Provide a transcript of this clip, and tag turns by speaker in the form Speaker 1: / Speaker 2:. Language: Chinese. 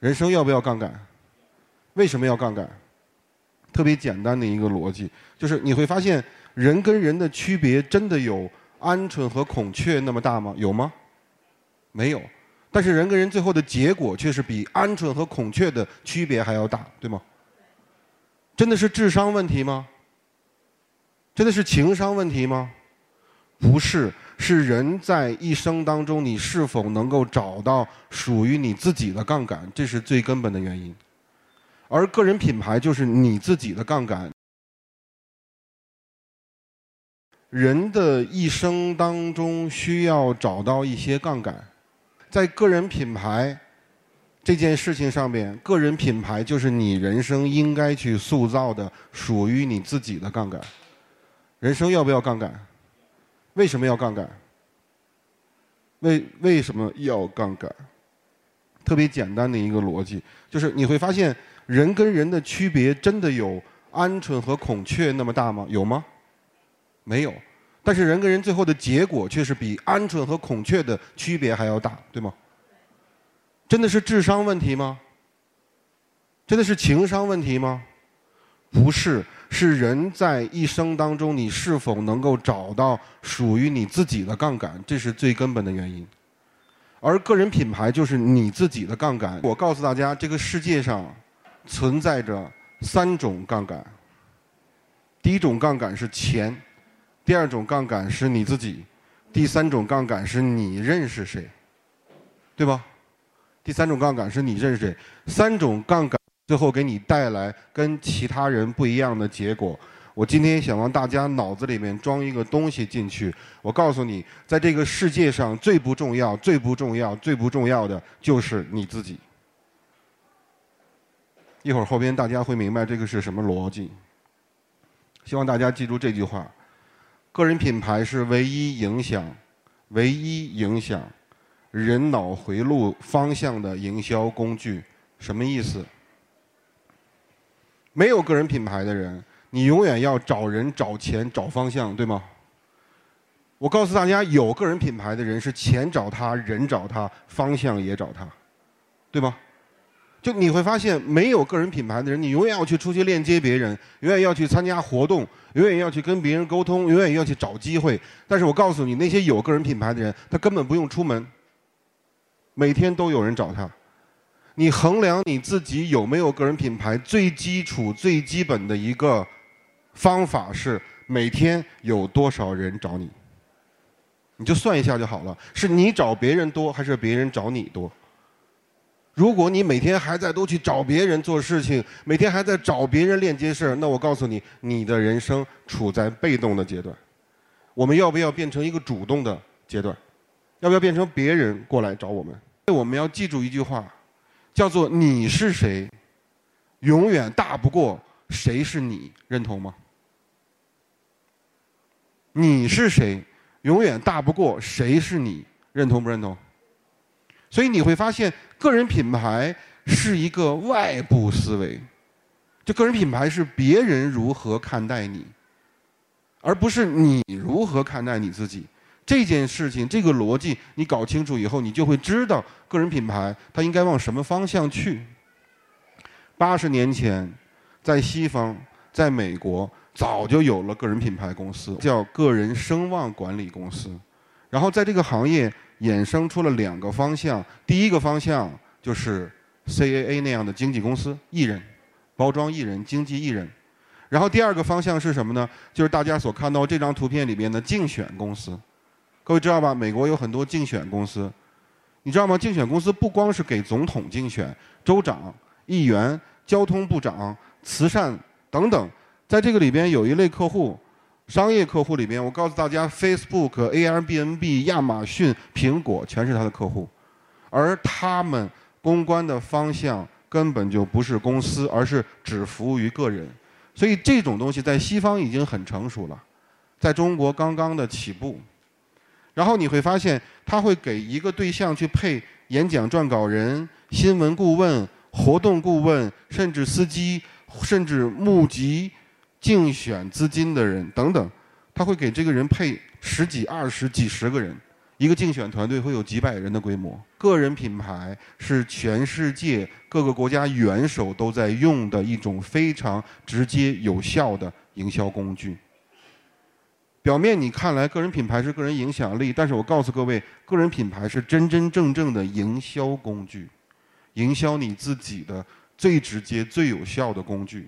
Speaker 1: 人生要不要杠杆？为什么要杠杆？特别简单的一个逻辑，就是你会发现人跟人的区别真的有鹌鹑和孔雀那么大吗？有吗？没有。但是人跟人最后的结果却是比鹌鹑和孔雀的区别还要大，对吗？真的是智商问题吗？真的是情商问题吗？不是，是人在一生当中，你是否能够找到属于你自己的杠杆，这是最根本的原因。而个人品牌就是你自己的杠杆。人的一生当中需要找到一些杠杆，在个人品牌这件事情上面，个人品牌就是你人生应该去塑造的属于你自己的杠杆。人生要不要杠杆？为什么要杠杆？为为什么要杠杆？特别简单的一个逻辑，就是你会发现人跟人的区别真的有鹌鹑和孔雀那么大吗？有吗？没有。但是人跟人最后的结果却是比鹌鹑和孔雀的区别还要大，对吗？真的是智商问题吗？真的是情商问题吗？不是，是人在一生当中，你是否能够找到属于你自己的杠杆，这是最根本的原因。而个人品牌就是你自己的杠杆。我告诉大家，这个世界上存在着三种杠杆。第一种杠杆是钱。第二种杠杆是你自己，第三种杠杆是你认识谁，对吧？第三种杠杆是你认识谁，三种杠杆最后给你带来跟其他人不一样的结果。我今天想让大家脑子里面装一个东西进去，我告诉你，在这个世界上最不重要、最不重要、最不重要的就是你自己。一会儿后边大家会明白这个是什么逻辑。希望大家记住这句话。个人品牌是唯一影响、唯一影响人脑回路方向的营销工具。什么意思？没有个人品牌的人，你永远要找人、找钱、找方向，对吗？我告诉大家，有个人品牌的人是钱找他，人找他，方向也找他，对吗？就你会发现，没有个人品牌的人，你永远要去出去链接别人，永远要去参加活动，永远要去跟别人沟通，永远要去找机会。但是我告诉你，那些有个人品牌的人，他根本不用出门，每天都有人找他。你衡量你自己有没有个人品牌，最基础、最基本的一个方法是每天有多少人找你，你就算一下就好了。是你找别人多，还是别人找你多？如果你每天还在都去找别人做事情，每天还在找别人链接事儿，那我告诉你，你的人生处在被动的阶段。我们要不要变成一个主动的阶段？要不要变成别人过来找我们？我们要记住一句话，叫做“你是谁，永远大不过谁是你”，认同吗？你是谁，永远大不过谁是你，认同不认同？所以你会发现，个人品牌是一个外部思维，就个人品牌是别人如何看待你，而不是你如何看待你自己。这件事情，这个逻辑你搞清楚以后，你就会知道个人品牌它应该往什么方向去。八十年前，在西方，在美国早就有了个人品牌公司，叫个人声望管理公司，然后在这个行业。衍生出了两个方向，第一个方向就是 CAA 那样的经纪公司，艺人，包装艺人，经纪艺人。然后第二个方向是什么呢？就是大家所看到这张图片里面的竞选公司。各位知道吧？美国有很多竞选公司，你知道吗？竞选公司不光是给总统竞选，州长、议员、交通部长、慈善等等，在这个里边有一类客户。商业客户里边，我告诉大家，Facebook、Airbnb、亚马逊、苹果全是他的客户，而他们公关的方向根本就不是公司，而是只服务于个人。所以这种东西在西方已经很成熟了，在中国刚刚的起步。然后你会发现，他会给一个对象去配演讲撰稿人、新闻顾问、活动顾问，甚至司机，甚至募集。竞选资金的人等等，他会给这个人配十几、二十、几十个人，一个竞选团队会有几百人的规模，个人品牌是全世界各个国家元首都在用的一种非常直接有效的营销工具。表面你看来个人品牌是个人影响力，但是我告诉各位，个人品牌是真真正正的营销工具，营销你自己的最直接、最有效的工具。